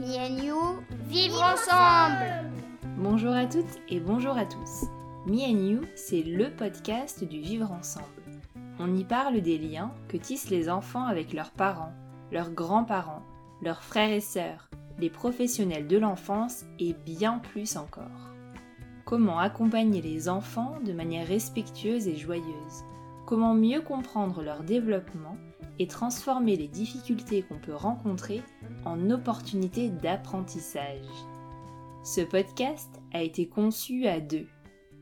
Me and you, vivre ensemble Bonjour à toutes et bonjour à tous. You, c'est le podcast du vivre ensemble. On y parle des liens que tissent les enfants avec leurs parents, leurs grands-parents, leurs frères et sœurs, les professionnels de l'enfance et bien plus encore. Comment accompagner les enfants de manière respectueuse et joyeuse? Comment mieux comprendre leur développement et transformer les difficultés qu'on peut rencontrer en opportunités d'apprentissage. Ce podcast a été conçu à deux.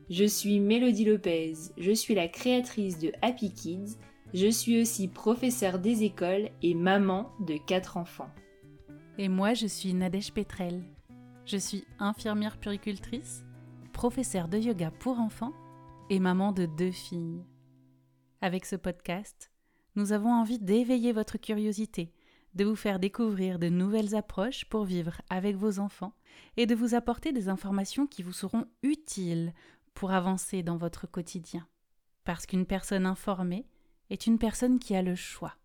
Je suis Mélodie Lopez, je suis la créatrice de Happy Kids, je suis aussi professeure des écoles et maman de quatre enfants. Et moi, je suis Nadège Petrel. Je suis infirmière puricultrice, professeure de yoga pour enfants et maman de deux filles. Avec ce podcast, nous avons envie d'éveiller votre curiosité, de vous faire découvrir de nouvelles approches pour vivre avec vos enfants et de vous apporter des informations qui vous seront utiles pour avancer dans votre quotidien. Parce qu'une personne informée est une personne qui a le choix.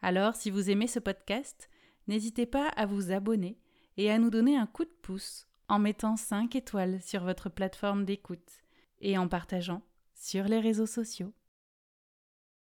Alors, si vous aimez ce podcast, n'hésitez pas à vous abonner et à nous donner un coup de pouce en mettant 5 étoiles sur votre plateforme d'écoute et en partageant sur les réseaux sociaux.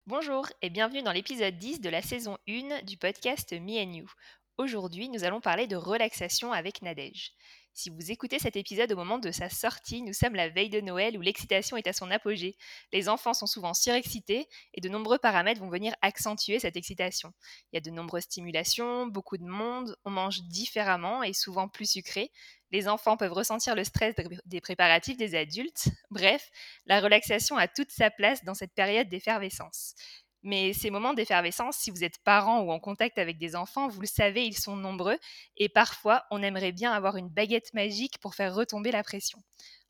Bonjour et bienvenue dans l'épisode 10 de la saison 1 du podcast Me and You. Aujourd'hui, nous allons parler de relaxation avec Nadège. Si vous écoutez cet épisode au moment de sa sortie, nous sommes la veille de Noël où l'excitation est à son apogée. Les enfants sont souvent surexcités et de nombreux paramètres vont venir accentuer cette excitation. Il y a de nombreuses stimulations, beaucoup de monde, on mange différemment et souvent plus sucré. Les enfants peuvent ressentir le stress des préparatifs des adultes. Bref, la relaxation a toute sa place dans cette période d'effervescence. Mais ces moments d'effervescence, si vous êtes parent ou en contact avec des enfants, vous le savez, ils sont nombreux et parfois on aimerait bien avoir une baguette magique pour faire retomber la pression.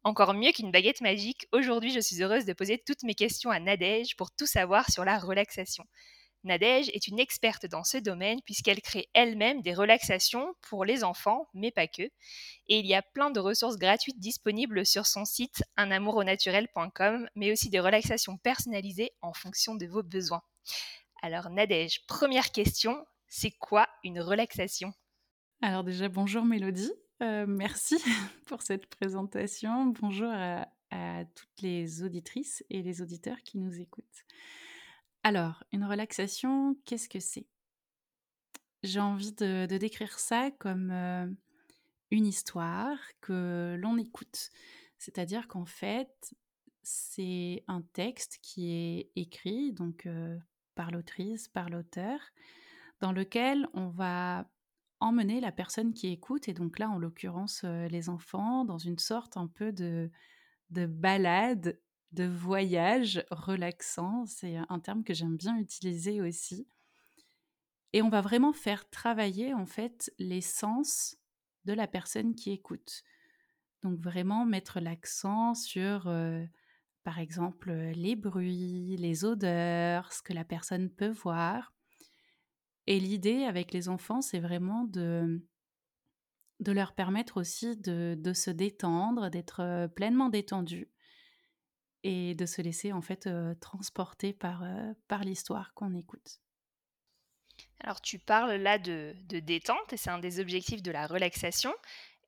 Encore mieux qu'une baguette magique, aujourd'hui je suis heureuse de poser toutes mes questions à Nadège pour tout savoir sur la relaxation. Nadège est une experte dans ce domaine puisqu'elle crée elle-même des relaxations pour les enfants, mais pas que. Et il y a plein de ressources gratuites disponibles sur son site unamouronaturel.com, mais aussi des relaxations personnalisées en fonction de vos besoins. Alors Nadège, première question, c'est quoi une relaxation? Alors déjà, bonjour Mélodie. Euh, merci pour cette présentation. Bonjour à, à toutes les auditrices et les auditeurs qui nous écoutent. Alors, une relaxation, qu'est-ce que c'est? J'ai envie de, décrire ça comme une histoire que l'on écoute. C'est-à-dire qu'en fait, c'est un texte qui est écrit donc par l'autrice, par l'auteur, dans lequel on va emmener la personne qui écoute, et donc là, en l'occurrence, les enfants, dans une sorte un peu de, de balade de voyage relaxant. C'est un terme que j'aime bien utiliser aussi. Et on va vraiment faire travailler en fait les sens de la personne qui écoute. Donc vraiment mettre l'accent sur, euh, par exemple, les bruits, les odeurs, ce que la personne peut voir. Et l'idée avec les enfants, c'est vraiment de, de leur permettre aussi de, de se détendre, d'être euh, pleinement détendu et de se laisser en fait transporter par, par l'histoire qu'on écoute. Alors tu parles là de, de détente et c'est un des objectifs de la relaxation.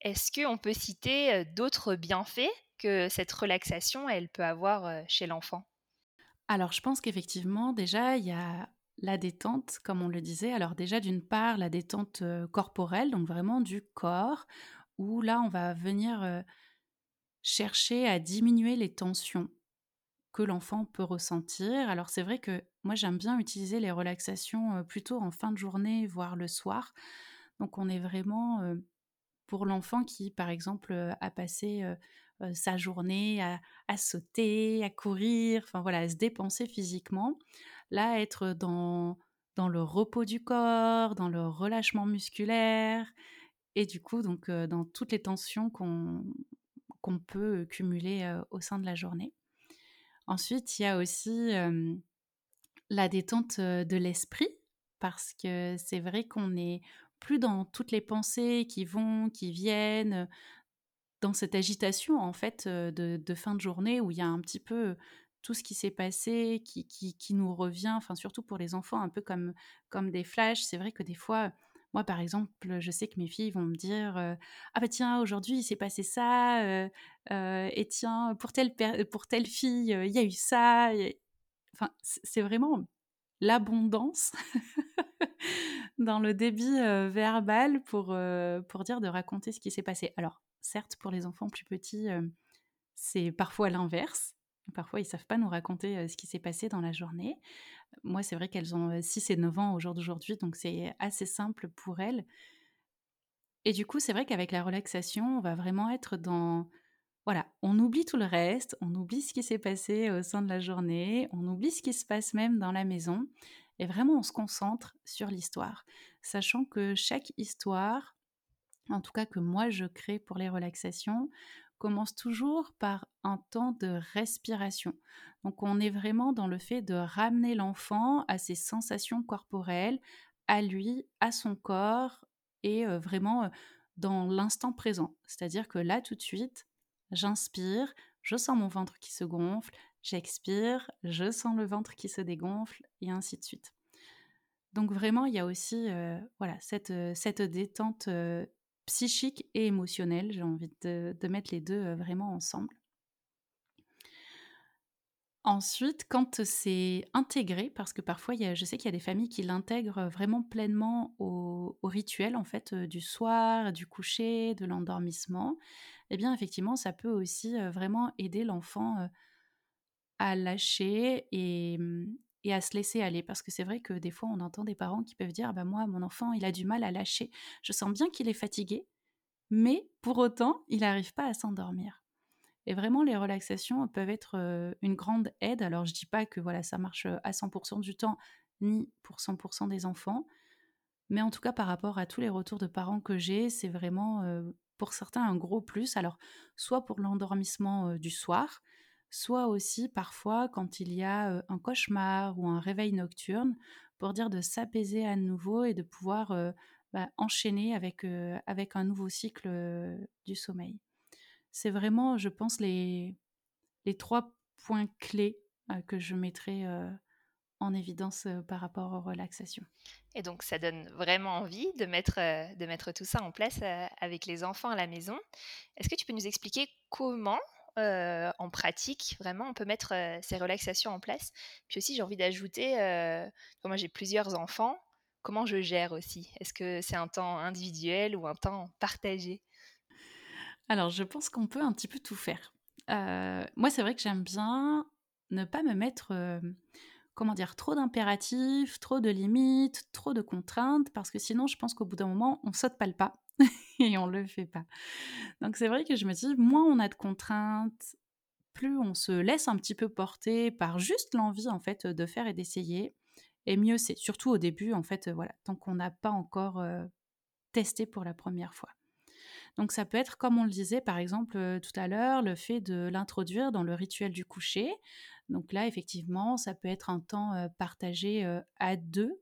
Est-ce qu'on peut citer d'autres bienfaits que cette relaxation elle peut avoir chez l'enfant? Alors je pense qu'effectivement déjà il y a la détente comme on le disait. Alors déjà d'une part la détente corporelle donc vraiment du corps où là on va venir chercher à diminuer les tensions que l'enfant peut ressentir. Alors c'est vrai que moi j'aime bien utiliser les relaxations plutôt en fin de journée, voire le soir. Donc on est vraiment pour l'enfant qui, par exemple, a passé sa journée à, sauter, à courir, enfin voilà, à se dépenser physiquement. Là, être dans, dans le repos du corps, dans le relâchement musculaire, et du coup, donc dans toutes les tensions qu'on qu'on peut cumuler au sein de la journée. Ensuite, il y a aussi la détente de l'esprit, parce que c'est vrai qu'on n'est plus dans toutes les pensées qui vont, qui viennent, dans cette agitation en fait de, fin de journée où il y a un petit peu tout ce qui s'est passé qui, qui, nous revient, enfin surtout pour les enfants, un peu comme, comme des flashs. C'est vrai que des fois, moi, par exemple, je sais que mes filles vont me dire Ah, bah tiens, aujourd'hui, il s'est passé ça, et tiens, pour telle, pour telle fille, il y a eu ça. Enfin, c'est vraiment l'abondance dans le débit verbal pour, pour dire de raconter ce qui s'est passé. Alors, certes, pour les enfants plus petits, c'est parfois l'inverse. Parfois, ils savent pas nous raconter ce qui s'est passé dans la journée. Moi, c'est vrai qu'elles ont 6 et 9 ans au jour d'aujourd'hui, donc c'est assez simple pour elles. Et du coup, c'est vrai qu'avec la relaxation, on va vraiment être dans... Voilà, on oublie tout le reste, on oublie ce qui s'est passé au sein de la journée, on oublie ce qui se passe même dans la maison, et vraiment on se concentre sur l'histoire, sachant que chaque histoire, en tout cas que moi je crée pour les relaxations, commence toujours par un temps de respiration. Donc on est vraiment dans le fait de ramener l'enfant à ses sensations corporelles, à lui, à son corps et euh, vraiment euh, dans l'instant présent. C'est-à-dire que là tout de suite, j'inspire, je sens mon ventre qui se gonfle, j'expire, je sens le ventre qui se dégonfle et ainsi de suite. Donc vraiment, il y a aussi euh, voilà, cette, cette détente psychique et émotionnel. J'ai envie de, mettre les deux vraiment ensemble. Ensuite, quand c'est intégré, parce que parfois, je sais qu'il y a des familles qui l'intègrent vraiment pleinement au, rituel en fait du soir, du coucher, de l'endormissement, eh bien effectivement, ça peut aussi vraiment aider l'enfant à lâcher et, mmh, et à se laisser aller. Parce que c'est vrai que des fois, on entend des parents qui peuvent dire bah, Moi, mon enfant, il a du mal à lâcher. Je sens bien qu'il est fatigué, mais pour autant, il n'arrive pas à s'endormir. Et vraiment, les relaxations peuvent être une grande aide. Alors, je dis pas que voilà, ça marche à 100% du temps, ni pour 100% des enfants. Mais en tout cas, par rapport à tous les retours de parents que j'ai, c'est vraiment pour certains un gros plus. Alors, soit pour l'endormissement du soir, soit aussi parfois quand il y a un cauchemar ou un réveil nocturne, pour dire de s'apaiser à nouveau et de pouvoir bah, enchaîner avec, avec un nouveau cycle du sommeil. C'est vraiment, je pense, les, les trois points clés que je mettrai en évidence par rapport aux relaxations. Et donc ça donne vraiment envie de mettre, de mettre tout ça en place avec les enfants à la maison. Est-ce que tu peux nous expliquer comment en pratique, vraiment, on peut mettre ces relaxations en place. Puis aussi, j'ai envie d'ajouter, moi j'ai plusieurs enfants, comment je gère aussi? Est-ce que c'est un temps individuel ou un temps partagé? Alors, je pense qu'on peut un petit peu tout faire. moi, c'est vrai que j'aime bien ne pas me mettre, comment dire, trop d'impératifs, trop de limites, trop de contraintes, parce que sinon, je pense qu'au bout d'un moment, on saute pas le pas. et on le fait pas. Donc c'est vrai que je me dis, moins on a de contraintes, plus on se laisse un petit peu porter par juste l'envie en fait de faire et d'essayer, et mieux c'est. Surtout au début en fait, voilà, tant qu'on n'a pas encore testé pour la première fois. Donc ça peut être, comme on le disait par exemple tout à l'heure, le fait de l'introduire dans le rituel du coucher. Donc là, effectivement, ça peut être un temps partagé à deux,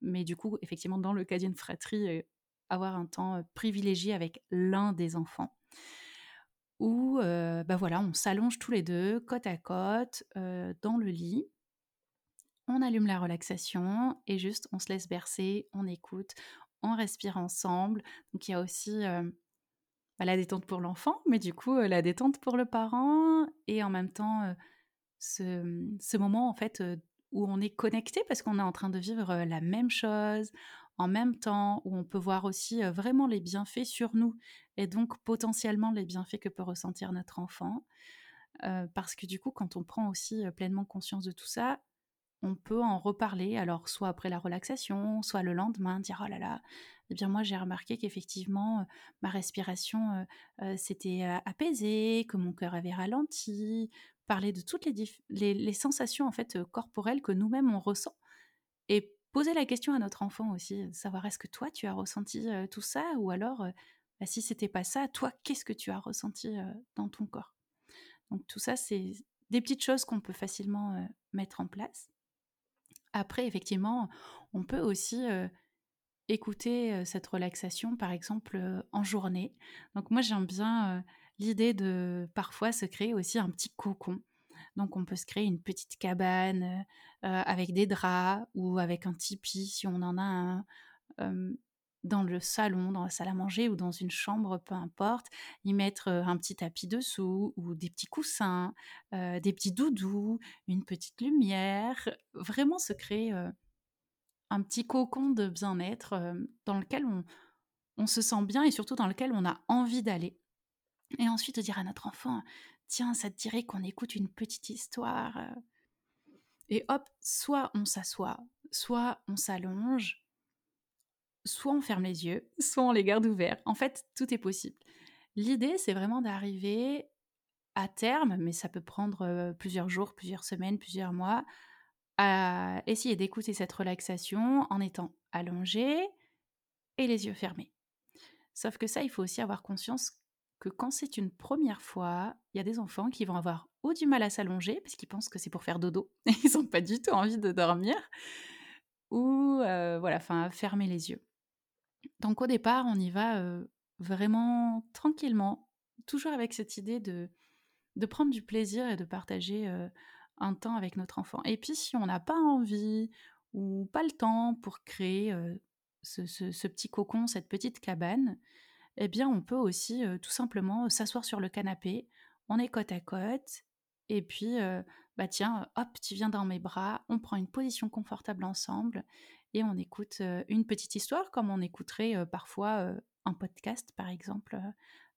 mais du coup, effectivement, dans le cas d'une fratrie, avoir un temps privilégié avec l'un des enfants où bah voilà, on s'allonge tous les deux, côte à côte, dans le lit. On allume la relaxation et juste on se laisse bercer, on écoute, on respire ensemble. Donc il y a aussi bah, la détente pour l'enfant, mais du coup la détente pour le parent et en même temps ce, mmh, ce, moment en fait où on est connecté parce qu'on est en train de vivre la même chose, en même temps, où on peut voir aussi vraiment les bienfaits sur nous et donc potentiellement les bienfaits que peut ressentir notre enfant. parce que du coup, quand on prend aussi pleinement conscience de tout ça, on peut en reparler, alors soit après la relaxation, soit le lendemain, dire oh là là, eh bien moi j'ai remarqué qu'effectivement ma respiration s'était apaisée, que mon cœur avait ralenti, parler de toutes les, les, les sensations en fait corporelles que nous-mêmes on ressent et poser la question à notre enfant aussi, savoir est-ce que toi tu as ressenti tout ça ou alors bah, si c'était pas ça, toi qu'est-ce que tu as ressenti dans ton corps? Donc tout ça c'est des petites choses qu'on peut facilement mettre en place. Après effectivement, on peut aussi écouter cette relaxation par exemple en journée. Donc moi j'aime bien l'idée de parfois se créer aussi un petit cocon donc on peut se créer une petite cabane euh, avec des draps ou avec un tipi si on en a un. dans le salon, dans la salle à manger ou dans une chambre, peu importe, y mettre un petit tapis dessous ou des petits coussins, des petits doudous, une petite lumière, vraiment se créer un petit cocon de bien-être dans lequel on, on se sent bien et surtout dans lequel on a envie d'aller. Et ensuite dire à notre enfant, tiens, ça te dirait qu'on écoute une petite histoire. Et hop, soit on s'assoit, soit on s'allonge, soit on ferme les yeux, soit on les garde ouverts. En fait, tout est possible. L'idée, c'est vraiment d'arriver à terme, mais ça peut prendre plusieurs jours, plusieurs semaines, plusieurs mois, à essayer d'écouter cette relaxation en étant allongé et les yeux fermés. Sauf que ça, il faut aussi avoir conscience que quand c'est une première fois, il y a des enfants qui vont avoir ou du mal à s'allonger parce qu'ils pensent que c'est pour faire dodo, et ils n'ont pas du tout envie de dormir, ou voilà, enfin fermer les yeux. Donc au départ, on y va vraiment tranquillement, toujours avec cette idée de, de prendre du plaisir et de partager un temps avec notre enfant. Et puis si on n'a pas envie ou pas le temps pour créer ce, petit cocon, cette petite cabane, eh bien on peut aussi tout simplement s'asseoir sur le canapé, on est côte à côte, et puis bah tiens, hop, tu viens dans mes bras, on prend une position confortable ensemble, et on écoute une petite histoire comme on écouterait parfois un podcast, par exemple,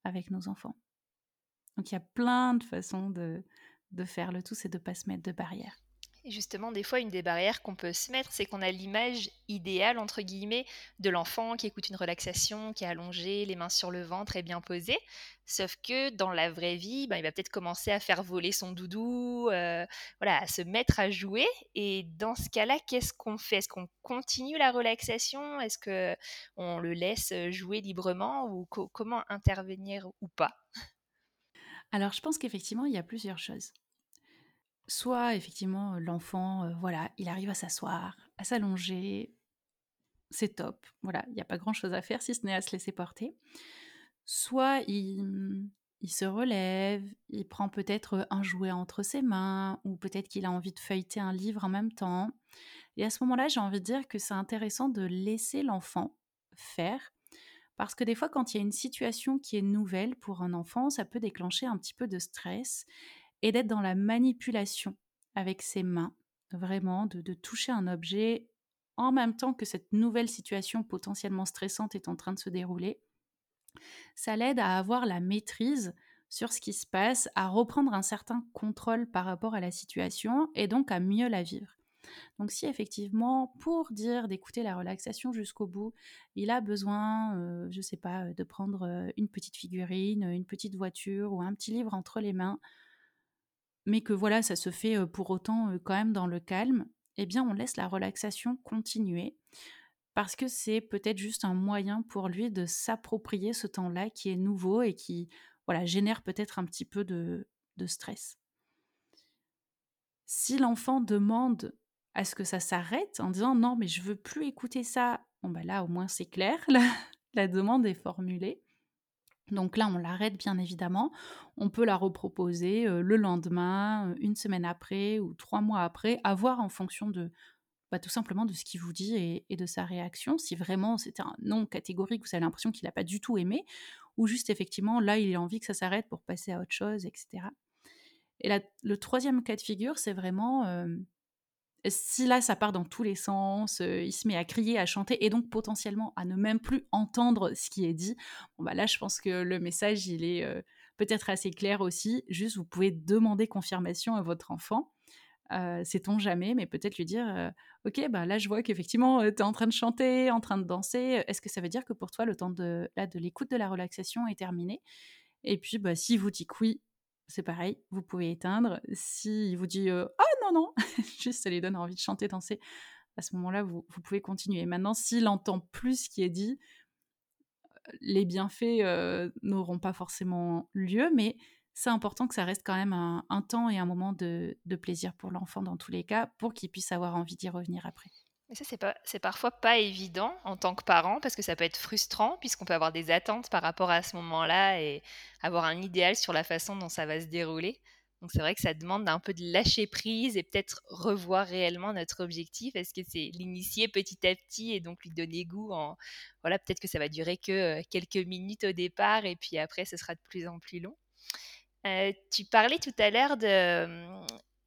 avec nos enfants. Donc il y a plein de façons de, de faire le tout, c'est de ne pas se mettre de barrières. Justement, des fois, une des barrières qu'on peut se mettre, c'est qu'on a l'image idéale, entre guillemets, de l'enfant qui écoute une relaxation, qui est allongé, les mains sur le ventre et bien posé. Sauf que dans la vraie vie, ben, il va peut-être commencer à faire voler son doudou, euh, voilà, à se mettre à jouer. Et dans ce cas-là, qu'est-ce qu'on fait? Est-ce qu'on continue la relaxation? Est-ce qu'on le laisse jouer librement? Ou comment intervenir ou pas? Alors, je pense qu'effectivement, il y a plusieurs choses soit effectivement l'enfant, voilà, il arrive à s'asseoir, à s'allonger, c'est top, voilà, il n'y a pas grand-chose à faire si ce n'est à se laisser porter. Soit mmh, il se relève, il prend peut-être un jouet entre ses mains, ou peut-être qu'il a envie de feuilleter un livre en même temps. Et à ce moment-là, j'ai envie de dire que c'est intéressant de laisser l'enfant faire, parce que des fois, quand il y a une situation qui est nouvelle pour un enfant, ça peut déclencher un petit peu de stress et d'être dans la manipulation avec ses mains, vraiment, de, toucher un objet en même temps que cette nouvelle situation potentiellement stressante est en train de se dérouler. Ça l'aide à avoir la maîtrise sur ce qui se passe, à reprendre un certain contrôle par rapport à la situation et donc à mieux la vivre. Donc si effectivement, pour dire d'écouter la relaxation jusqu'au bout, il a besoin, euh, je ne sais pas, de prendre euh, une petite figurine, une petite voiture ou un petit livre entre les mains, mais que voilà, ça se fait pour autant quand même dans le calme, eh bien on laisse la relaxation continuer parce que c'est peut-être juste un moyen pour lui de s'approprier ce temps-là qui est nouveau et qui voilà, génère peut-être un petit peu de, stress. Si l'enfant demande à ce que ça s'arrête en disant non mais je veux plus écouter ça, bon bah là au moins c'est clair, la demande est formulée. Donc là, on l'arrête bien évidemment. On peut la reproposer le lendemain, une semaine après ou trois mois après, à voir en fonction de bah, tout simplement de ce qu'il vous dit et, de sa réaction. Si vraiment c'était un non catégorique, vous avez l'impression qu'il n'a pas du tout aimé, ou juste effectivement là, il a envie que ça s'arrête pour passer à autre chose, etc. Et le troisième cas de figure, c'est vraiment si là ça part dans tous les sens, euh, il se met à crier, à chanter et donc potentiellement à ne même plus entendre ce qui est dit, bon bah là je pense que le message il est euh, peut-être assez clair aussi. Juste vous pouvez demander confirmation à votre enfant. Euh, sait-on jamais, mais peut-être lui dire Ok, bah là je vois qu'effectivement tu es en train de chanter, en train de danser. Est-ce que ça veut dire que pour toi le temps de, l'écoute de la relaxation est terminé? Et puis bah, si vous dit oui, c'est pareil, vous pouvez éteindre. Si il vous dit Ah non, non, juste ça lui donne envie de chanter, danser, à ce moment-là, vous, pouvez continuer. Maintenant, s'il entend plus ce qui est dit, les bienfaits n'auront pas forcément lieu, mais c'est important que ça reste quand même un, temps et un moment de, plaisir pour l'enfant dans tous les cas, pour qu'il puisse avoir envie d'y revenir après. Mais ça, c'est parfois pas évident en tant que parent, parce que ça peut être frustrant, puisqu'on peut avoir des attentes par rapport à ce moment-là et avoir un idéal sur la façon dont ça va se dérouler. Donc c'est vrai que ça demande un peu de lâcher prise et peut-être revoir réellement notre objectif. Est-ce que c'est l'initier petit à petit et donc lui donner goût en voilà peut-être que ça va durer que quelques minutes au départ et puis après ce sera de plus en plus long. tu parlais tout à l'heure de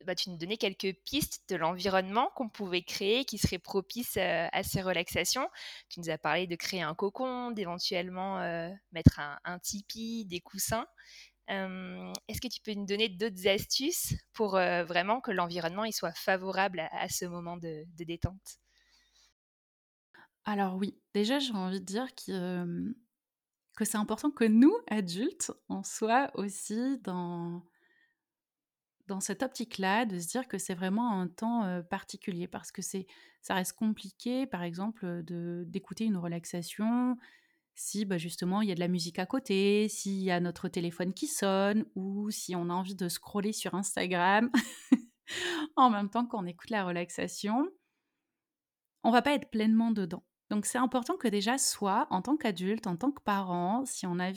bah, tu nous donnais quelques pistes de l'environnement qu'on pouvait créer qui serait propice à ces relaxations. Tu nous as parlé de créer un cocon, d'éventuellement mettre un, un tipi, des coussins. Est-ce que tu peux nous donner d'autres astuces pour vraiment que l'environnement soit favorable à, ce moment de, détente? Alors oui, déjà j'ai envie de dire que, c'est important que nous, adultes, on soit aussi dans, dans cette optique-là, de se dire que c'est vraiment un temps particulier, parce que ça reste compliqué, par exemple, d'écouter une relaxation si bah, justement il y a de la musique à côté, s'il y a notre téléphone qui sonne ou si on a envie de scroller sur Instagram en même temps qu'on écoute la relaxation, on va pas être pleinement dedans. Donc c'est important que déjà soit en tant qu'adulte, en tant que parent, si on a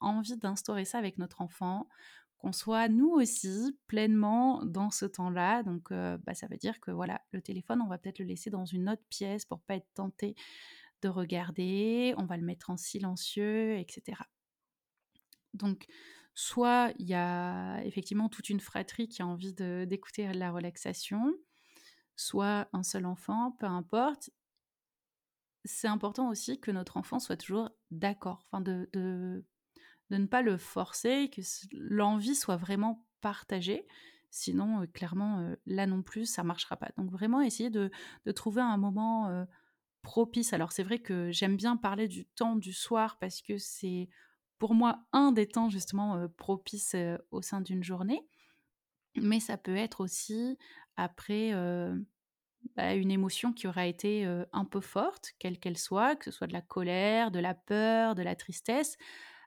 envie d'instaurer ça avec notre enfant, qu'on soit nous aussi pleinement dans ce temps-là. Donc euh, bah, ça veut dire que voilà, le téléphone, on va peut-être le laisser dans une autre pièce pour pas être tenté de regarder, on va le mettre en silencieux, etc. Donc, soit il y a effectivement toute une fratrie qui a envie d'écouter la relaxation, soit un seul enfant, peu importe. C'est important aussi que notre enfant soit toujours d'accord, enfin de, de, ne pas le forcer, que l'envie soit vraiment partagée. Sinon, euh, clairement, euh, là non plus, ça marchera pas. Donc vraiment essayer de, trouver un moment euh, propice. Alors c'est vrai que j'aime bien parler du temps du soir parce que c'est pour moi un des temps justement propices au sein d'une journée. Mais ça peut être aussi après bah, une émotion qui aura été un peu forte, quelle qu'elle soit, que ce soit de la colère, de la peur, de la tristesse,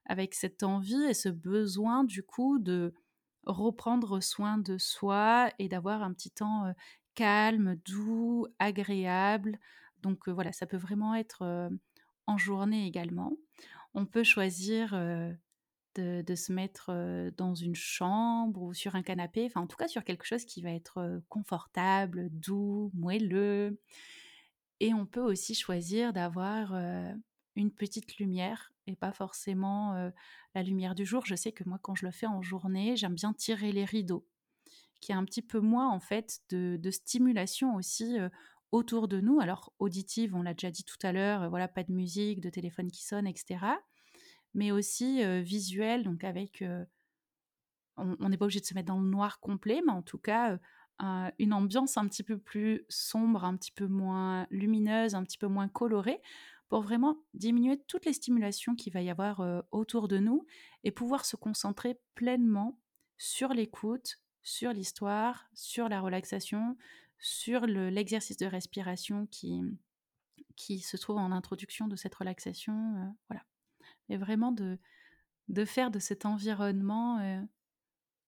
avec cette envie et ce besoin du coup de reprendre soin de soi et d'avoir un petit temps calme, doux, agréable, donc voilà, ça peut vraiment être en journée également. On peut choisir de, se mettre dans une chambre ou sur un canapé, enfin en tout cas sur quelque chose qui va être confortable, doux, moelleux. Et on peut aussi choisir d'avoir une petite lumière et pas forcément la lumière du jour. Je sais que moi quand je le fais en journée, j'aime bien tirer les rideaux, qui a un petit peu moins en fait de, de stimulation aussi autour de nous. Alors auditive, on l'a déjà dit tout à l'heure, euh, voilà, pas de musique, de téléphone qui sonne, etc. Mais aussi euh, visuel, donc avec, euh, on n'est pas obligé de se mettre dans le noir complet, mais en tout cas une ambiance un petit peu plus sombre, un petit peu moins lumineuse, un petit peu moins colorée, pour vraiment diminuer toutes les stimulations qu'il va y avoir autour de nous et pouvoir se concentrer pleinement sur l'écoute, sur l'histoire, sur la relaxation, sur l'exercice de respiration qui, qui se trouve en introduction de cette relaxation. Euh, voilà. Et vraiment de, de faire de cet environnement euh,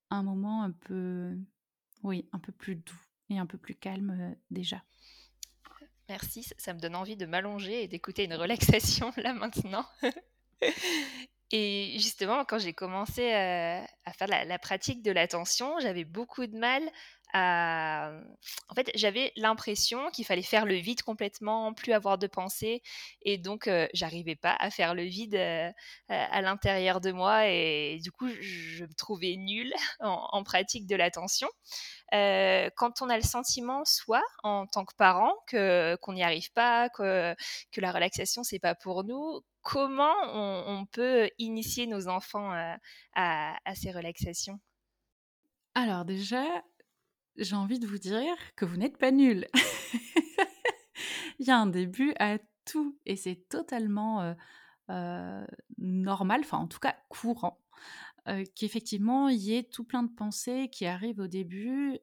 un moment un peu, oui, un peu plus doux et un peu plus calme euh, déjà. Merci, ça me donne envie de m'allonger et d'écouter une relaxation là maintenant. et justement, quand j'ai commencé à faire la, la pratique de l'attention, j'avais beaucoup de mal en fait, j'avais l'impression qu'il fallait faire le vide complètement, plus avoir de pensée, et donc j'arrivais pas à faire le vide à l'intérieur de moi, et du coup, je me trouvais nulle en, pratique de l'attention. quand on a le sentiment, soit en tant que parent, que qu'on n'y arrive pas, que, que la relaxation c'est pas pour nous, comment on, peut initier nos enfants à, à ces relaxations? Alors déjà, j'ai envie de vous dire que vous n'êtes pas nul. Il y a un début à tout et c'est totalement normal, enfin en tout cas courant, qu'effectivement il y ait tout plein de pensées qui arrivent au début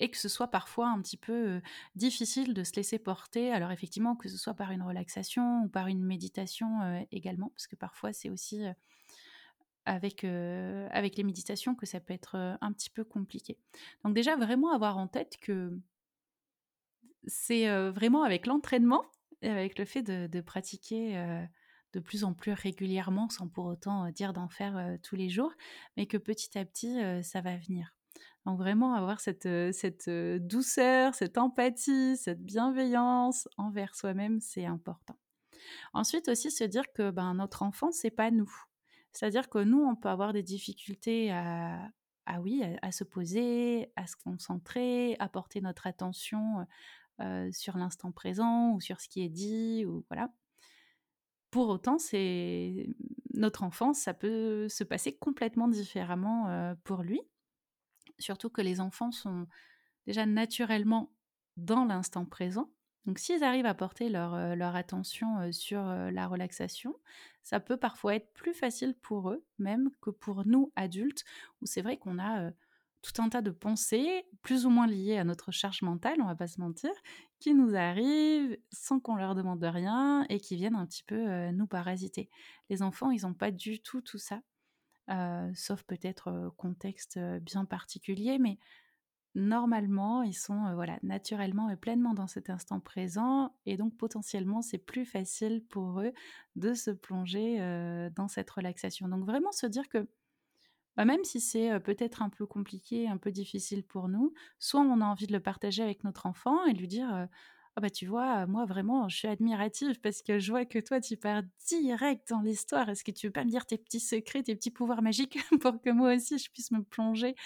et que ce soit parfois un petit peu difficile de se laisser porter. Alors effectivement, que ce soit par une relaxation ou par une méditation également, parce que parfois c'est aussi avec, euh, avec les méditations que ça peut être euh, un petit peu compliqué. Donc déjà, vraiment avoir en tête que c'est euh, vraiment avec l'entraînement et avec le fait de, pratiquer de plus en plus régulièrement, sans pour autant dire d'en faire tous les jours, mais que petit à petit, ça va venir. Donc vraiment avoir cette, cette douceur, cette empathie, cette bienveillance envers soi-même, c'est important. Ensuite aussi se dire que ben, notre enfant, c'est pas nous. C'est-à-dire que nous, on peut avoir des difficultés à, ah oui, à, se poser, à se concentrer, à porter notre attention sur l'instant présent ou sur ce qui est dit, ou voilà. Pour autant, c'est notre enfance, ça peut se passer complètement différemment pour lui. Surtout que les enfants sont déjà naturellement dans l'instant présent. Donc s'ils arrivent à porter leur, leur attention sur la relaxation, ça peut parfois être plus facile pour eux même que pour nous adultes, où c'est vrai qu'on a tout un tas de pensées, plus ou moins liées à notre charge mentale, on va pas se mentir, qui nous arrivent sans qu'on leur demande rien et qui viennent un petit peu nous parasiter. Les enfants, ils n'ont pas du tout tout ça, sauf peut-être contexte bien particulier, mais normalement, ils sont voilà naturellement et pleinement dans cet instant présent, et donc potentiellement, c'est plus facile pour eux de se plonger dans cette relaxation. Donc vraiment se dire que bah, même si c'est peut-être un peu compliqué, un peu difficile pour nous, soit on a envie de le partager avec notre enfant et lui dire ah bah tu vois, moi vraiment, je suis admirative parce que je vois que toi tu pars direct dans l'histoire. Est-ce que tu veux pas me dire tes petits secrets, tes petits pouvoirs magiques pour que moi aussi je puisse me plonger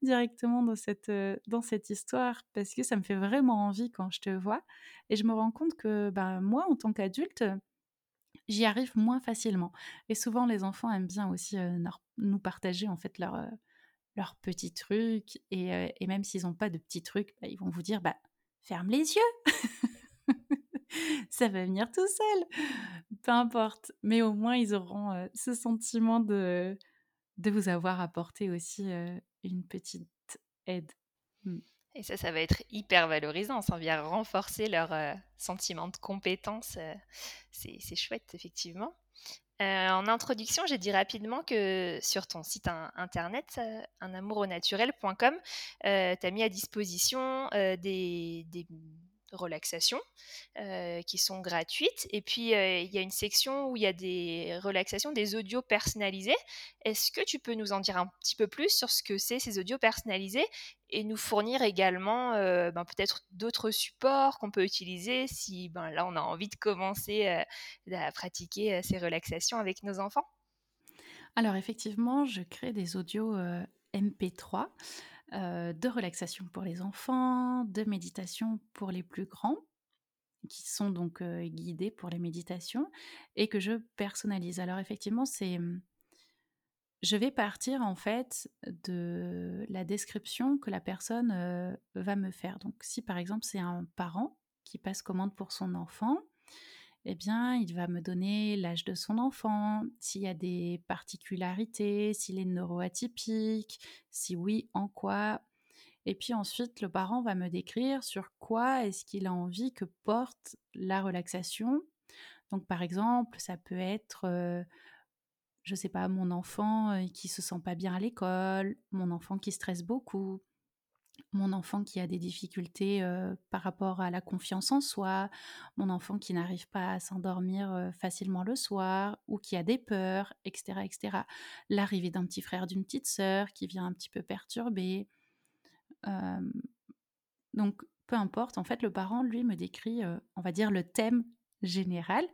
directement dans cette, dans cette histoire? Parce que ça me fait vraiment envie quand je te vois et je me rends compte que bah, moi en tant qu'adulte, j'y arrive moins facilement. Et souvent, les enfants aiment bien aussi nous partager en fait leurs leur petits trucs. Et, et même s'ils n'ont pas de petits trucs, bah, ils vont vous dire bah, ferme les yeux. Ça va venir tout seul. Peu importe. Mais au moins, ils auront ce sentiment de, de vous avoir apporté aussi une petite aide. Mmh. Et ça, ça va être hyper valorisant. Ça vient renforcer leur sentiment de compétence. C'est chouette, effectivement. Euh, en introduction, j'ai dit rapidement que sur ton site internet, unamouraunaturel.com, tu as mis à disposition des relaxations euh, qui sont gratuites. Et puis, euh, il y a une section où il y a des relaxations, des audios personnalisés. Est-ce que tu peux nous en dire un petit peu plus sur ce que c'est ces audios personnalisés et nous fournir également euh, ben, peut-être d'autres supports qu'on peut utiliser si ben, là, on a envie de commencer à pratiquer ces relaxations avec nos enfants? Alors effectivement, je crée des audios MP3 euh, de relaxation pour les enfants, de méditation pour les plus grands, qui sont donc euh, guidés pour les méditations, et que je personnalise. Alors effectivement, c'est... Hum, je vais partir en fait de la description que la personne euh, va me faire. Donc si par exemple c'est un parent qui passe commande pour son enfant, eh bien, il va me donner l'âge de son enfant, s'il y a des particularités, s'il est neuroatypique, si oui, en quoi. Et puis ensuite, le parent va me décrire sur quoi est-ce qu'il a envie que porte la relaxation. Donc, par exemple, ça peut être, euh, je ne sais pas, mon enfant euh, qui se sent pas bien à l'école, mon enfant qui stresse beaucoup, mon enfant qui a des difficultés par rapport à la confiance en soi, mon enfant qui n'arrive pas à s'endormir facilement le soir ou qui a des peurs, etc. etc. L'arrivée d'un petit frère, d'une petite sœur qui vient un petit peu perturber. donc, peu importe, en fait, le parent, lui, me décrit, on va dire, le thème général.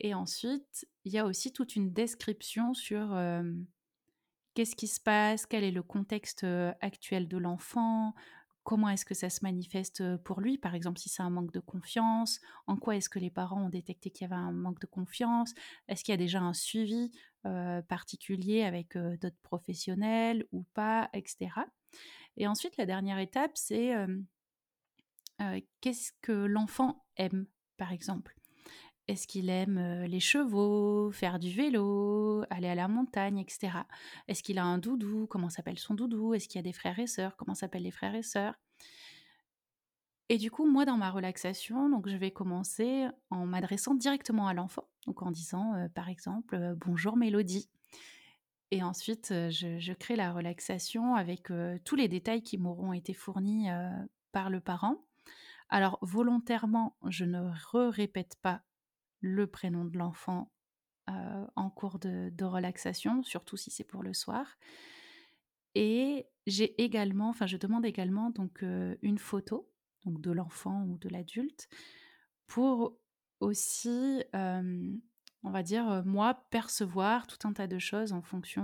Et ensuite, il y a aussi toute une description sur Qu'est-ce qui se passe? Quel est le contexte actuel de l'enfant? Comment est-ce que ça se manifeste pour lui? Par exemple, si c'est un manque de confiance, en quoi est-ce que les parents ont détecté qu'il y avait un manque de confiance? Est-ce qu'il y a déjà un suivi particulier avec d'autres professionnels ou pas, etc. Et ensuite, la dernière étape, c'est qu'est-ce que l'enfant aime, par exemple? Est-ce qu'il aime les chevaux, faire du vélo, aller à la montagne, etc. Est-ce qu'il a un doudou? Comment s'appelle son doudou? Est-ce qu'il y a des frères et sœurs? Comment s'appellent les frères et sœurs? Et du coup, moi, dans ma relaxation, donc je vais commencer en m'adressant directement à l'enfant, donc en disant, par exemple, bonjour Mélodie. Et ensuite, je, je, crée la relaxation avec tous les détails qui m'auront été fournis par le parent. Alors volontairement, je ne répète pas le prénom de l'enfant en cours de, relaxation, surtout si c'est pour le soir. Et j'ai également, enfin, je demande également donc une photo donc de l'enfant ou de l'adulte pour aussi, on va dire, moi, percevoir tout un tas de choses en fonction,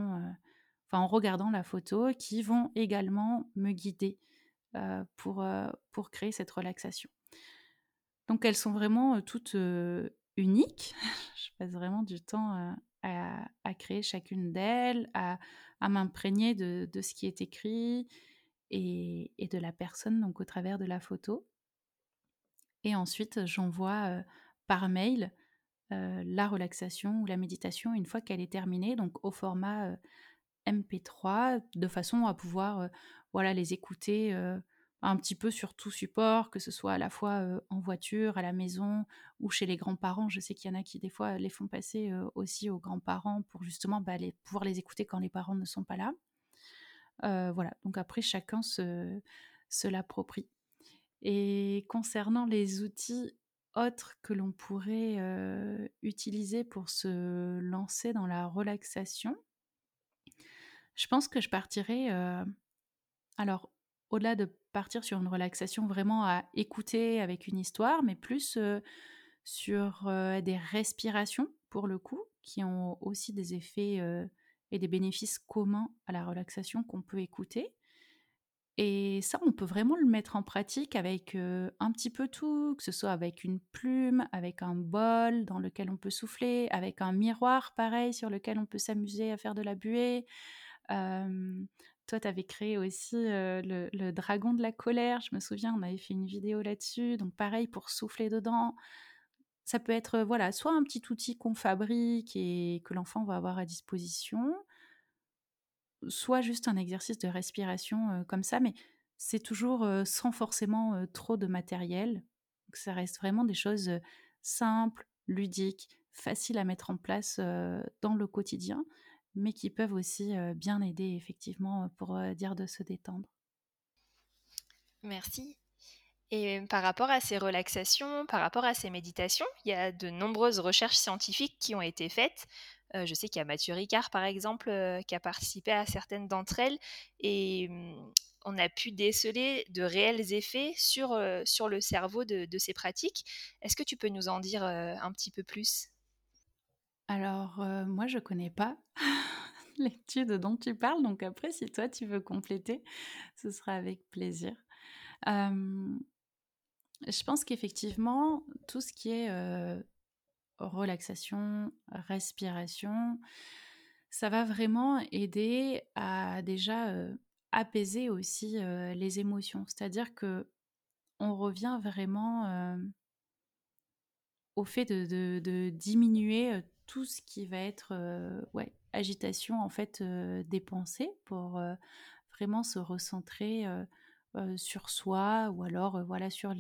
enfin, en regardant la photo, qui vont également me guider pour, pour créer cette relaxation. Donc, elles sont vraiment toutes uniques. je passe vraiment du temps à, créer chacune d'elles, à, m'imprégner de, ce qui est écrit et, de la personne donc au travers de la photo. Et ensuite, j'envoie par mail la relaxation ou la méditation une fois qu'elle est terminée, donc au format MP3, de façon à pouvoir voilà, les écouter un petit peu sur tout support, que ce soit à la fois en voiture, à la maison ou chez les grands-parents. Je sais qu'il y en a qui des fois les font passer aussi aux grands-parents pour justement bah, pouvoir les écouter quand les parents ne sont pas là. voilà, donc après chacun se, se l'approprie. Et concernant les outils autres que l'on pourrait utiliser pour se lancer dans la relaxation, je pense que je partirais, alors au-delà de partir sur une relaxation vraiment à écouter avec une histoire, mais plus sur des respirations pour le coup, qui ont aussi des effets et des bénéfices communs à la relaxation qu'on peut écouter. Et ça, on peut vraiment le mettre en pratique avec un petit peu tout, que ce soit avec une plume, avec un bol dans lequel on peut souffler, avec un miroir pareil sur lequel on peut s'amuser à faire de la buée. Toi, tu avais créé aussi le, dragon de la colère, je me souviens, on avait fait une vidéo là-dessus, donc pareil pour souffler dedans. Ça peut être voilà, soit un petit outil qu'on fabrique et que l'enfant va avoir à disposition, soit juste un exercice de respiration comme ça, mais c'est toujours sans forcément trop de matériel. Donc ça reste vraiment des choses simples, ludiques, faciles à mettre en place dans le quotidien, mais qui peuvent aussi bien aider effectivement pour dire de se détendre. Merci. Et par rapport à ces relaxations, par rapport à ces méditations, il y a de nombreuses recherches scientifiques qui ont été faites je sais qu'il y a Mathieu Ricard, par exemple, qui a participé à certaines d'entre elles. Et mmh, on a pu déceler de réels effets sur, sur le cerveau de, ces pratiques. Est-ce que tu peux nous en dire un petit peu plus? Alors, moi, je ne connais pas l'étude dont tu parles. Donc après, si toi, tu veux compléter, ce sera avec plaisir. je pense qu'effectivement, tout ce qui est relaxation, respiration, ça va vraiment aider à déjà apaiser aussi les émotions. C'est-à-dire que on revient vraiment au fait de, diminuer tout ce qui va être ouais, agitation en fait des pensées pour vraiment se recentrer sur soi ou alors voilà sur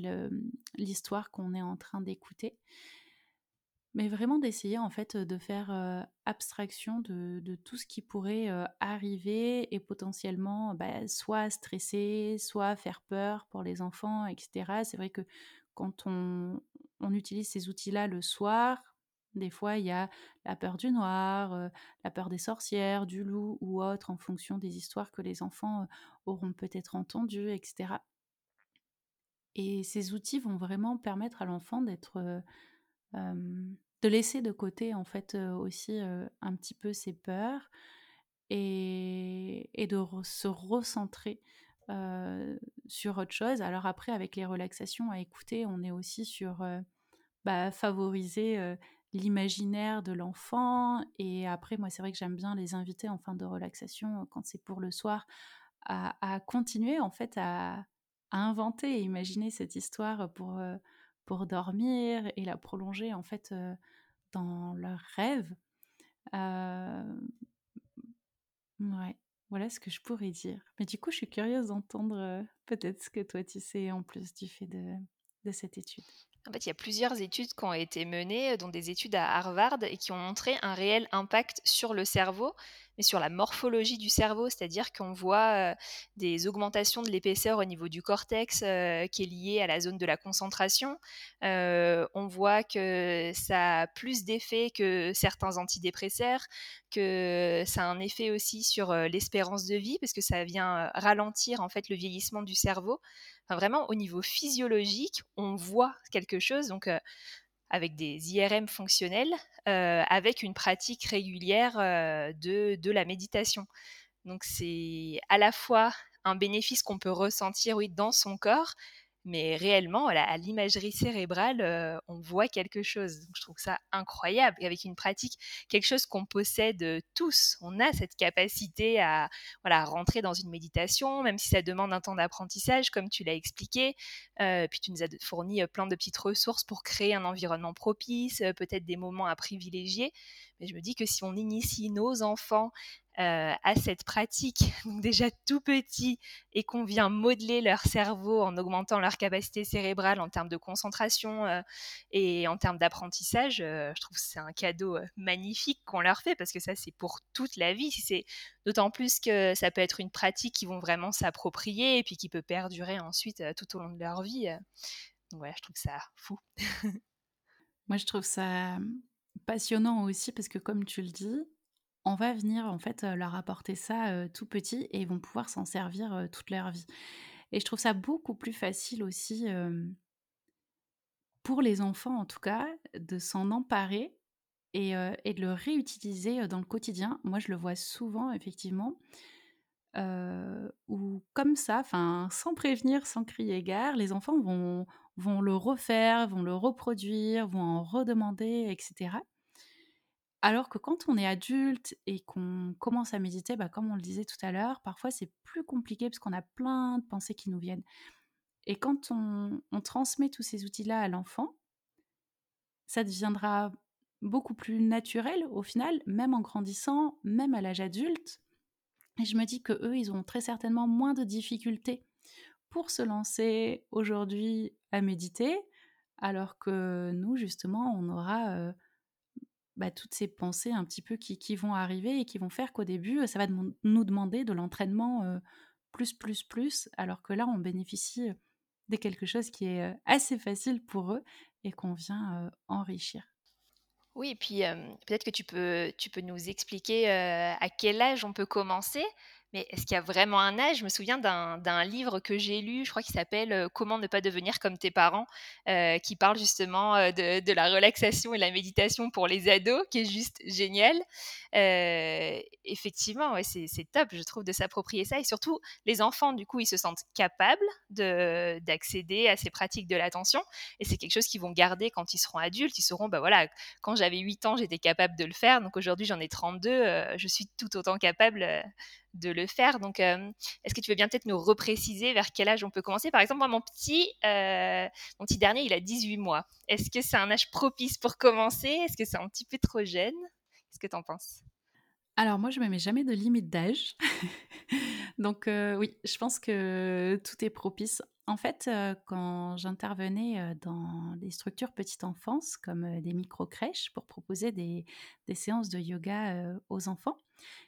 l'histoire qu'on est en train d'écouter. Mais vraiment d'essayer en fait de faire abstraction de, tout ce qui pourrait arriver et potentiellement bah, soit stresser, soit faire peur pour les enfants, etc. C'est vrai que quand on, utilise ces outils-là le soir, des fois il y a la peur du noir, la peur des sorcières, du loup ou autre en fonction des histoires que les enfants auront peut-être entendues, etc. Et ces outils vont vraiment permettre à l'enfant d'être de laisser de côté en fait aussi un petit peu ses peurs et, de se recentrer sur autre chose. Alors après, avec les relaxations à écouter, on est aussi sur bah, favoriser l'imaginaire de l'enfant. Et après, moi, c'est vrai que j'aime bien les inviter en fin de relaxation, quand c'est pour le soir, à, continuer en fait à, inventer et imaginer cette histoire pour pour dormir et la prolonger en fait dans leurs rêves. Ouais, voilà ce que je pourrais dire. Mais du coup, je suis curieuse d'entendre peut-être ce que toi tu sais en plus du fait de, de cette étude. En fait, il y a plusieurs études qui ont été menées, dont des études à Harvard, et qui ont montré un réel impact sur le cerveau, mais sur la morphologie du cerveau, c'est-à-dire qu'on voit des augmentations de l'épaisseur au niveau du cortex qui est lié à la zone de la concentration. on voit que ça a plus d'effet que certains antidépresseurs, que ça a un effet aussi sur l'espérance de vie, parce que ça vient ralentir en fait le vieillissement du cerveau. Vraiment, au niveau physiologique, on voit quelque chose. Donc, avec des IRM fonctionnels, avec une pratique régulière de, de, la méditation. Donc c'est à la fois un bénéfice qu'on peut ressentir oui, dans son corps, mais réellement, à l'imagerie cérébrale, euh, on voit quelque chose. je trouve ça incroyable. Et avec une pratique, quelque chose qu'on possède euh, tous. On a cette capacité à voilà, rentrer dans une méditation, même si ça demande un temps d'apprentissage, comme tu l'as expliqué. Euh, puis tu nous as fourni plein de petites ressources pour créer un environnement propice, peut-être des moments à privilégier. Mais je me dis que si on initie nos enfants euh, à cette pratique, donc déjà tout petit, et qu'on vient modeler leur cerveau en augmentant leur capacité cérébrale en termes de concentration euh, et en termes d'apprentissage, euh, je trouve que c'est un cadeau magnifique qu'on leur fait parce que ça c'est pour toute la vie. C'est d'autant plus que ça peut être une pratique qu'ils vont vraiment s'approprier et puis qui peut perdurer ensuite tout au long de leur vie. Donc voilà, je trouve ça fou. Moi, je trouve ça passionnant aussi parce que comme tu le dis, on va venir en fait leur apporter ça tout petit et ils vont pouvoir s'en servir toute leur vie. Et je trouve ça beaucoup plus facile aussi pour les enfants en tout cas de s'en emparer et, de le réutiliser dans le quotidien. Moi je le vois souvent effectivement. où comme ça, sans prévenir, sans crier gare, les enfants vont, vont le refaire, vont le reproduire, vont en redemander, etc. Alors que quand on est adulte et qu'on commence à méditer, bah, comme on le disait tout à l'heure, parfois c'est plus compliqué parce qu'on a plein de pensées qui nous viennent. Et quand on, transmet tous ces outils-là à l'enfant, ça deviendra beaucoup plus naturel au final, même en grandissant, même à l'âge adulte. Et je me dis que eux, ils ont très certainement moins de difficultés pour se lancer aujourd'hui à méditer, alors que nous, justement, on aura euh, bah, toutes ces pensées un petit peu qui, qui, vont arriver et qui vont faire qu'au début, ça va nous demander de l'entraînement plus, plus, plus, alors que là, on bénéficie de quelque chose qui est assez facile pour eux et qu'on vient enrichir. Oui, et puis peut-être que tu peux, tu peux nous expliquer à quel âge on peut commencer mais est-ce qu'il y a vraiment un âge? Je me souviens d'un livre que j'ai lu, je crois qu'il s'appelle Comment ne pas devenir comme tes parents, qui parle justement de, la relaxation et la méditation pour les ados, qui est juste génial. effectivement, c'est top, je trouve, de s'approprier ça. Et surtout, les enfants, du coup, ils se sentent capables d'accéder à ces pratiques de l'attention. Et c'est quelque chose qu'ils vont garder quand ils seront adultes. Ils sauront, bah voilà, quand j'avais 8 ans, j'étais capable de le faire. Donc aujourd'hui, j'en ai 32, je suis tout autant capable de le faire. Donc, euh, est-ce que tu veux bien peut-être nous repréciser vers quel âge on peut commencer? Par exemple, mon petit, euh, mon petit dernier, il a 18 mois. Est-ce que c'est un âge propice pour commencer? Est-ce que c'est un petit peu trop jeune? Qu'est-ce que tu en penses? Alors moi, je ne me mets jamais de limite d'âge. Donc euh, oui, je pense que tout est propice. En fait, quand j'intervenais dans des structures petite enfance, comme des micro-crèches, pour proposer des, des, séances de yoga aux enfants,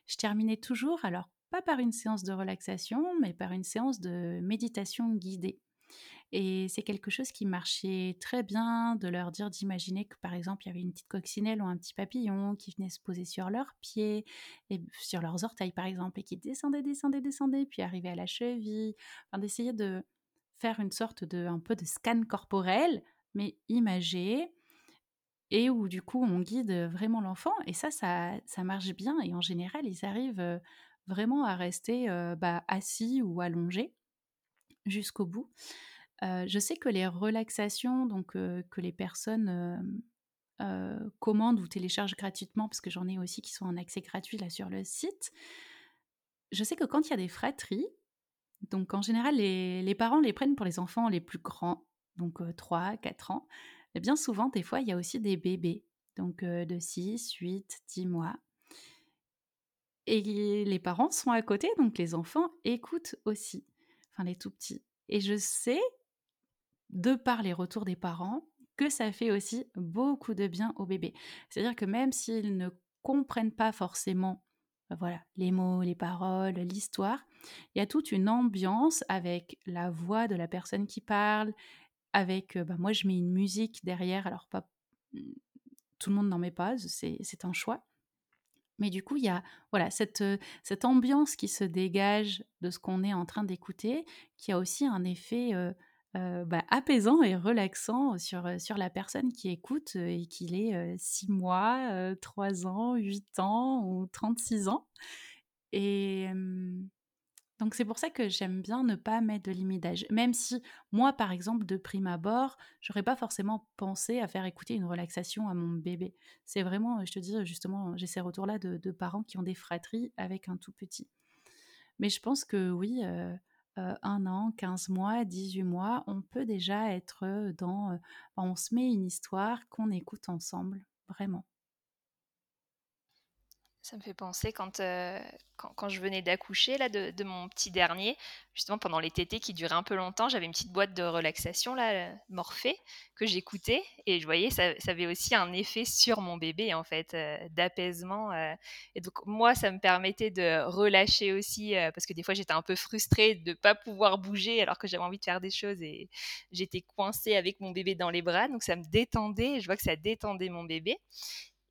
je terminais toujours, alors pas par une séance de relaxation, mais par une séance de méditation guidée. Et c'est quelque chose qui marchait très bien de leur dire d'imaginer que par exemple il y avait une petite coccinelle ou un petit papillon qui venait se poser sur leurs pieds et sur leurs orteils par exemple et qui descendait, descendait, descendait puis arrivait à la cheville. Enfin, d'essayer de faire une sorte de un peu de scan corporel mais imagé et où du coup on guide vraiment l'enfant et ça, ça, ça marche bien et en général ils arrivent vraiment à rester bah, assis ou allongés jusqu'au bout. je sais que les relaxations donc que les personnes commandent ou téléchargent gratuitement, parce que j'en ai aussi qui sont en accès gratuit là sur le site. Je sais que quand il y a des fratries, donc en général les, parents les prennent pour les enfants les plus grands, donc 3, 4 ans, bien souvent, des fois, il y a aussi des bébés, donc de 6, 8, 10 mois. Et les parents sont à côté, donc les enfants écoutent aussi, enfin les tout petits. Et je sais, de par les retours des parents, que ça fait aussi beaucoup de bien au bébé. C'est-à-dire que même s'ils ne comprennent pas forcément voilà, les mots, les paroles, l'histoire, il y a toute une ambiance avec la voix de la personne qui parle, avec, bah, moi je mets une musique derrière, alors pas mmh, tout le monde n'en met pas, c'est un choix. Mais du coup, il y a voilà cette, cette ambiance qui se dégage de ce qu'on est en train d'écouter, qui a aussi un effet bah, apaisant et relaxant sur, sur la personne qui écoute et qu'il est 6 mois, 3 ans, 8 ans ou 36 ans. Et donc c'est pour ça que j'aime bien ne pas mettre de limite d'âge. Même si moi, par exemple, de prime abord, j'aurais pas forcément pensé à faire écouter une relaxation à mon bébé. C'est vraiment, je te dis justement, j'ai ces retours-là de, parents qui ont des fratries avec un tout petit. Mais je pense que oui, euh, euh, un an, 15 mois, 18 mois, on peut déjà être dans... Euh, on se met une histoire qu'on écoute ensemble, vraiment. Ça me fait penser quand, euh, quand, je venais d'accoucher là de, mon petit dernier, justement pendant les tétés qui duraient un peu longtemps, j'avais une petite boîte de relaxation là, Morphée, que j'écoutais et je voyais ça, ça, avait aussi un effet sur mon bébé en fait, euh, d'apaisement. Euh. et donc moi, ça me permettait de relâcher aussi parce que des fois j'étais un peu frustrée de pas pouvoir bouger alors que j'avais envie de faire des choses et j'étais coincée avec mon bébé dans les bras, donc ça me détendait. Je vois que ça détendait mon bébé.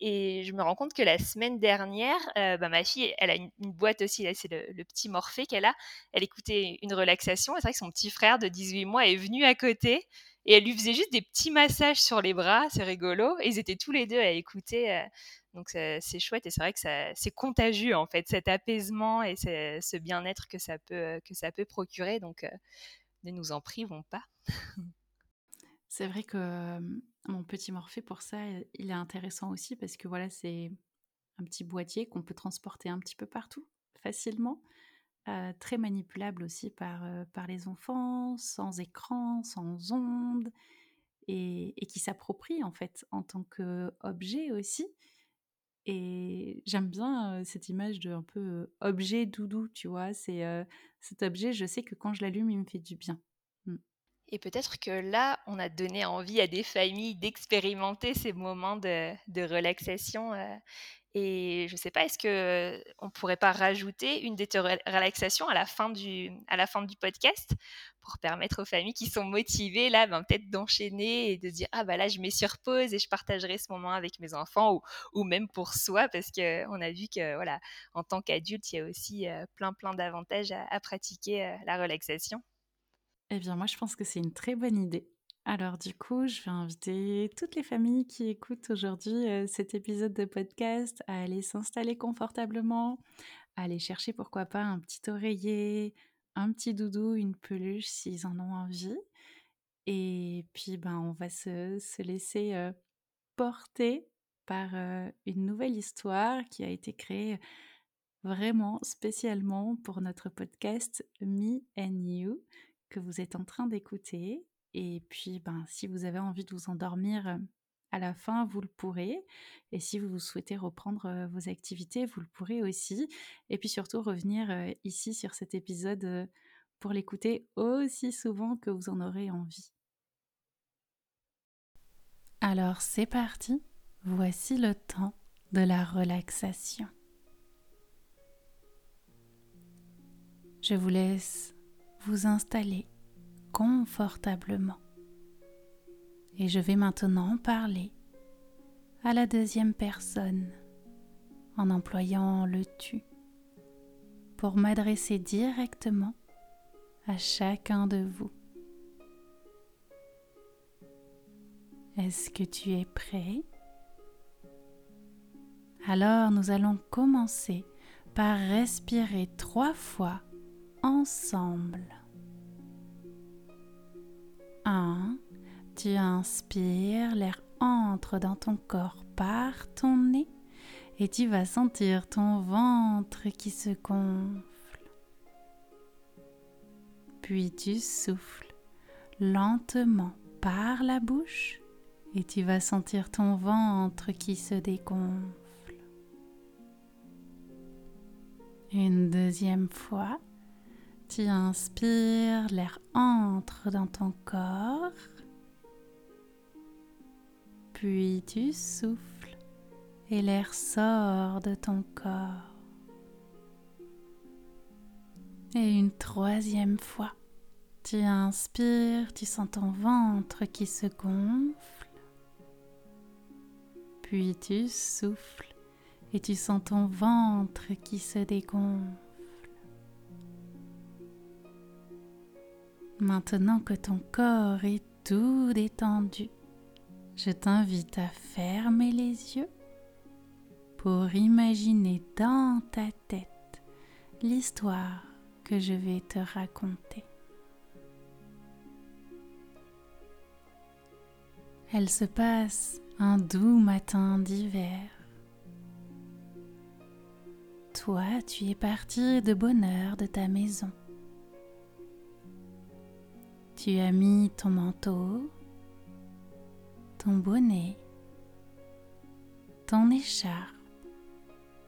Et je me rends compte que la semaine dernière, euh, bah, ma fille, elle a une, boîte aussi, c'est le, petit Morphée qu'elle a. Elle écoutait une relaxation. C'est vrai que son petit frère de 18 mois est venu à côté et elle lui faisait juste des petits massages sur les bras. C'est rigolo. Et ils étaient tous les deux à écouter. Euh, donc c'est chouette et c'est vrai que c'est contagieux en fait, cet apaisement et ce bien-être que, ça peut, que ça peut procurer. Donc euh, ne nous en privons pas. c'est vrai que mon petit Morphée, pour ça, il est intéressant aussi parce que voilà, c'est un petit boîtier qu'on peut transporter un petit peu partout facilement, euh, très manipulable aussi par, euh, par les enfants, sans écran, sans ondes, et, qui s'approprie en fait en tant qu'objet aussi. Et j'aime bien euh, cette image de un peu objet doudou, tu vois. C'est cet objet, je sais que quand je l'allume, il me fait du bien. Et peut-être que là, on a donné envie à des familles d'expérimenter ces moments de, relaxation. Euh, et je ne sais pas, est-ce qu'on ne pourrait pas rajouter une des relaxations à la, fin du, à la fin du podcast pour permettre aux familles qui sont motivées, là, ben, peut-être d'enchaîner et de dire Ah, bah là, je mets sur pause et je partagerai ce moment avec mes enfants ou, même pour soi, parce qu'on a vu que, voilà, en tant qu'adulte, il y a aussi euh, plein, plein d'avantages à, pratiquer euh, la relaxation. Eh bien, moi, je pense que c'est une très bonne idée. Alors, du coup, je vais inviter toutes les familles qui écoutent aujourd'hui euh, cet épisode de podcast à aller s'installer confortablement, à aller chercher, pourquoi pas, un petit oreiller, un petit doudou, une peluche s'ils en ont envie. Et puis, ben, on va se, laisser euh, porter par euh, une nouvelle histoire qui a été créée vraiment spécialement pour notre podcast Me and You que vous êtes en train d'écouter. Et puis, ben, si vous avez envie de vous endormir euh, à la fin, vous le pourrez. Et si vous souhaitez reprendre euh, vos activités, vous le pourrez aussi. Et puis surtout, revenir euh, ici sur cet épisode pour l'écouter aussi souvent que vous en aurez envie. Alors, c'est parti. Voici le temps de la relaxation. Je vous laisse vous installer confortablement. Et je vais maintenant parler à la deuxième personne en employant le tu pour m'adresser directement à chacun de vous. Est-ce que tu es prêt? Alors nous allons commencer par respirer trois fois ensemble. 1. Tu inspires, l'air entre dans ton corps par ton nez et tu vas sentir ton ventre qui se gonfle. Puis tu souffles lentement par la bouche et tu vas sentir ton ventre qui se dégonfle. Une deuxième fois, tu inspires, l'air entre dans ton corps. Puis tu souffles et l'air sort de ton corps. Et une troisième fois, tu inspires, tu sens ton ventre qui se gonfle. Puis tu souffles et tu sens ton ventre qui se dégonfle. Maintenant que ton corps est tout détendu, je t'invite à fermer les yeux pour imaginer dans ta tête l'histoire que je vais te raconter. Elle se passe un doux matin d'hiver. Toi, tu es parti de bonne heure de ta maison. Tu as mis ton manteau, ton bonnet, ton écharpe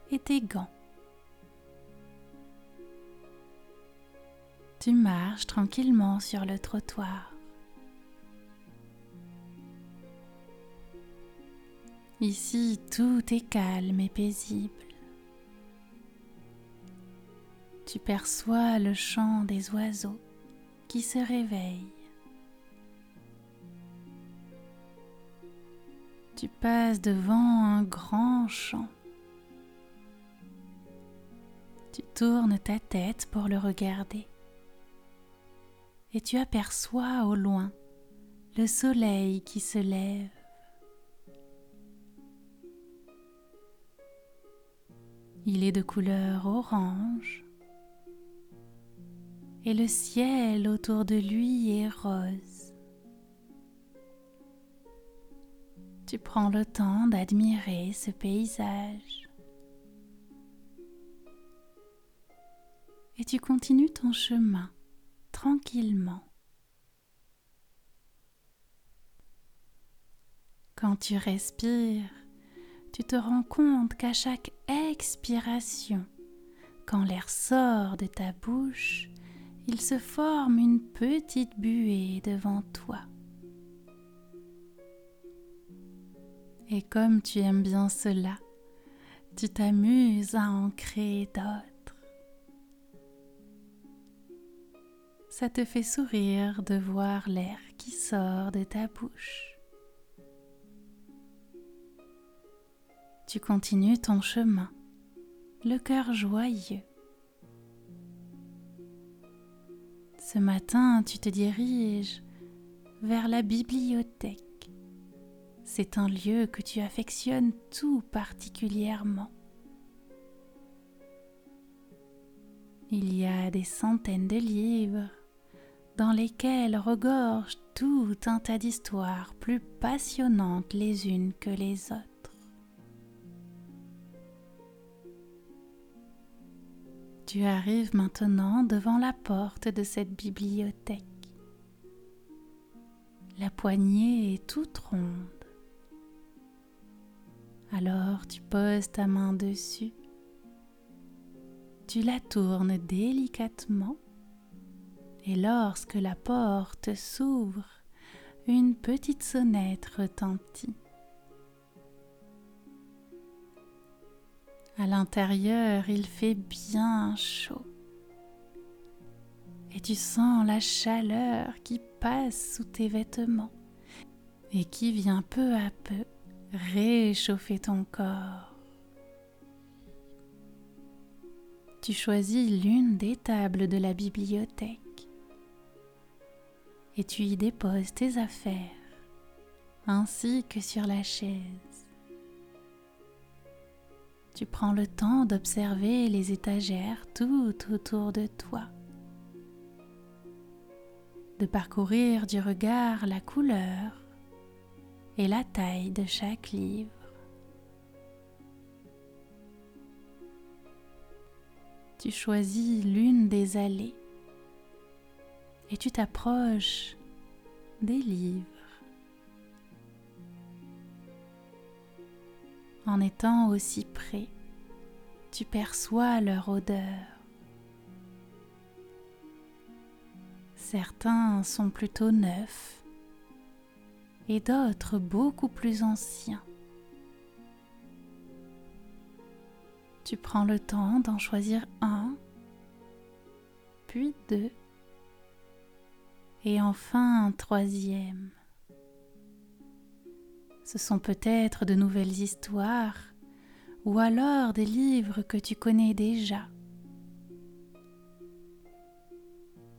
et tes gants. Tu marches tranquillement sur le trottoir. Ici, tout est calme et paisible. Tu perçois le chant des oiseaux qui se réveillent. Tu passes devant un grand champ. Tu tournes ta tête pour le regarder et tu aperçois au loin le soleil qui se lève. Il est de couleur orange et le ciel autour de lui est rose. Tu prends le temps d'admirer ce paysage et tu continues ton chemin tranquillement. Quand tu respires, tu te rends compte qu'à chaque expiration, quand l'air sort de ta bouche, il se forme une petite buée devant toi. Et comme tu aimes bien cela, tu t'amuses à en créer d'autres. Ça te fait sourire de voir l'air qui sort de ta bouche. Tu continues ton chemin, le cœur joyeux. Ce matin, tu te diriges vers la bibliothèque. C'est un lieu que tu affectionnes tout particulièrement. Il y a des centaines de livres dans lesquels regorge tout un tas d'histoires plus passionnantes les unes que les autres. Tu arrives maintenant devant la porte de cette bibliothèque. La poignée est toute ronde. Alors tu poses ta main dessus. Tu la tournes délicatement et lorsque la porte s'ouvre, une petite sonnette retentit. À l'intérieur, il fait bien chaud. Et tu sens la chaleur qui passe sous tes vêtements et qui vient peu à peu réchauffer ton corps. Tu choisis l'une des tables de la bibliothèque et tu y déposes tes affaires ainsi que sur la chaise. Tu prends le temps d'observer les étagères tout autour de toi, de parcourir du regard la couleur et la taille de chaque livre. Tu choisis l'une des allées et tu t'approches des livres. En étant aussi près, tu perçois leur odeur. Certains sont plutôt neufs, et d'autres beaucoup plus anciens. Tu prends le temps d'en choisir un, puis deux, et enfin un troisième. Ce sont peut-être de nouvelles histoires ou alors des livres que tu connais déjà.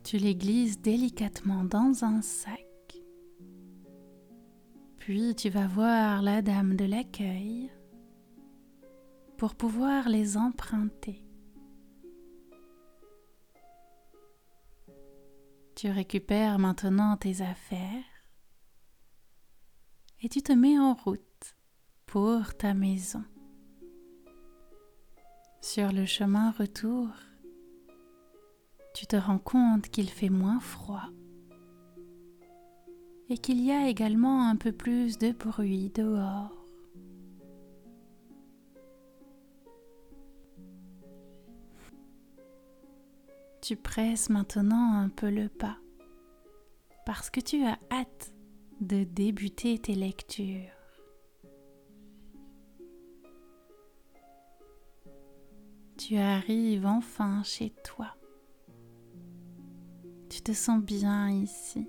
Tu les glisses délicatement dans un sac. Puis tu vas voir la dame de l'accueil pour pouvoir les emprunter. Tu récupères maintenant tes affaires et tu te mets en route pour ta maison. Sur le chemin retour, tu te rends compte qu'il fait moins froid et qu'il y a également un peu plus de bruit dehors. Tu presses maintenant un peu le pas parce que tu as hâte de débuter tes lectures. Tu arrives enfin chez toi. Tu te sens bien ici.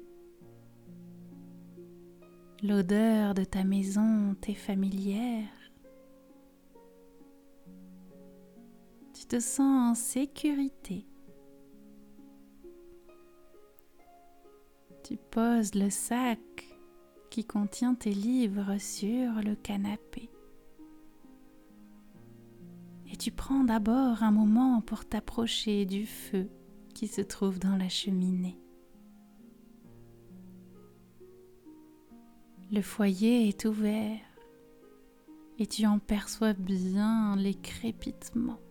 L'odeur de ta maison t'est familière. Tu te sens en sécurité. Tu poses le sac qui contient tes livres sur le canapé. Et tu prends d'abord un moment pour t'approcher du feu qui se trouve dans la cheminée. Le foyer est ouvert et tu en perçois bien les crépitements.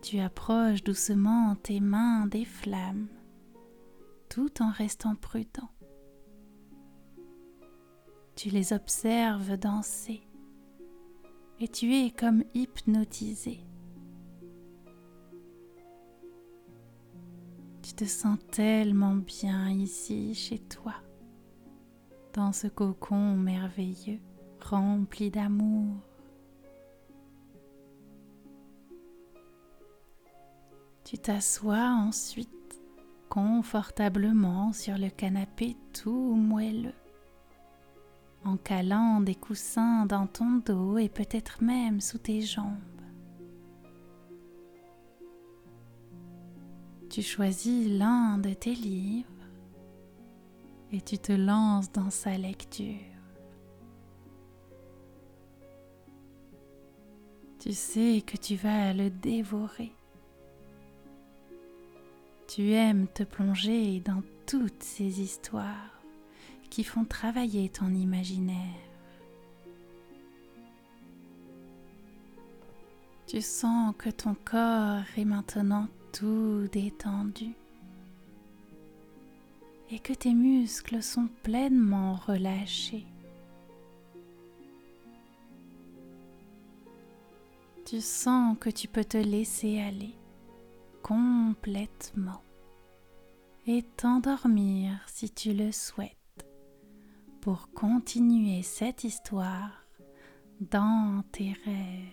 Tu approches doucement tes mains des flammes tout en restant prudent. Tu les observes danser et tu es comme hypnotisé. Tu te sens tellement bien ici chez toi, dans ce cocon merveilleux, rempli d'amour. Tu t'assois ensuite confortablement sur le canapé tout moelleux, en calant des coussins dans ton dos et peut-être même sous tes jambes. tu choisis l'un de tes livres et tu te lances dans sa lecture. Tu sais que tu vas le dévorer. Tu aimes te plonger dans toutes ces histoires qui font travailler ton imaginaire. Tu sens que ton corps est maintenant tout détendu et que tes muscles sont pleinement relâchés. Tu sens que tu peux te laisser aller complètement et t'endormir si tu le souhaites pour continuer cette histoire dans tes rêves.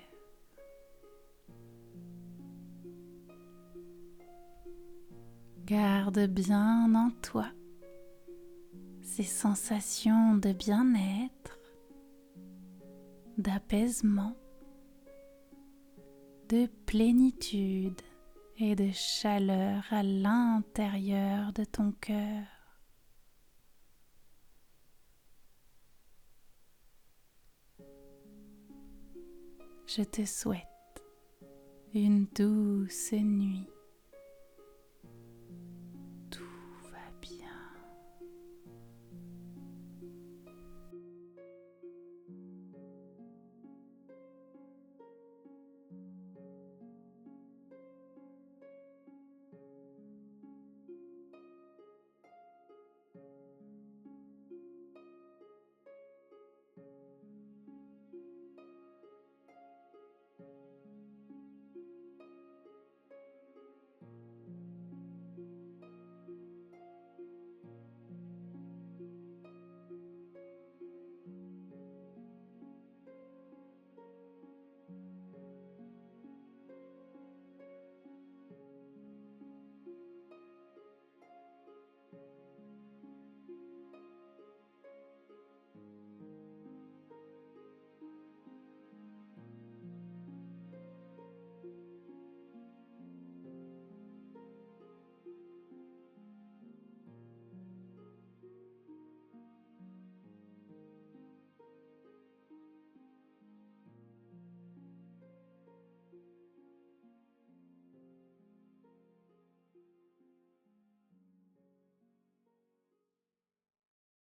Garde bien en toi ces sensations de bien-être, d'apaisement, de plénitude et de chaleur à l'intérieur de ton cœur. Je te souhaite une douce nuit.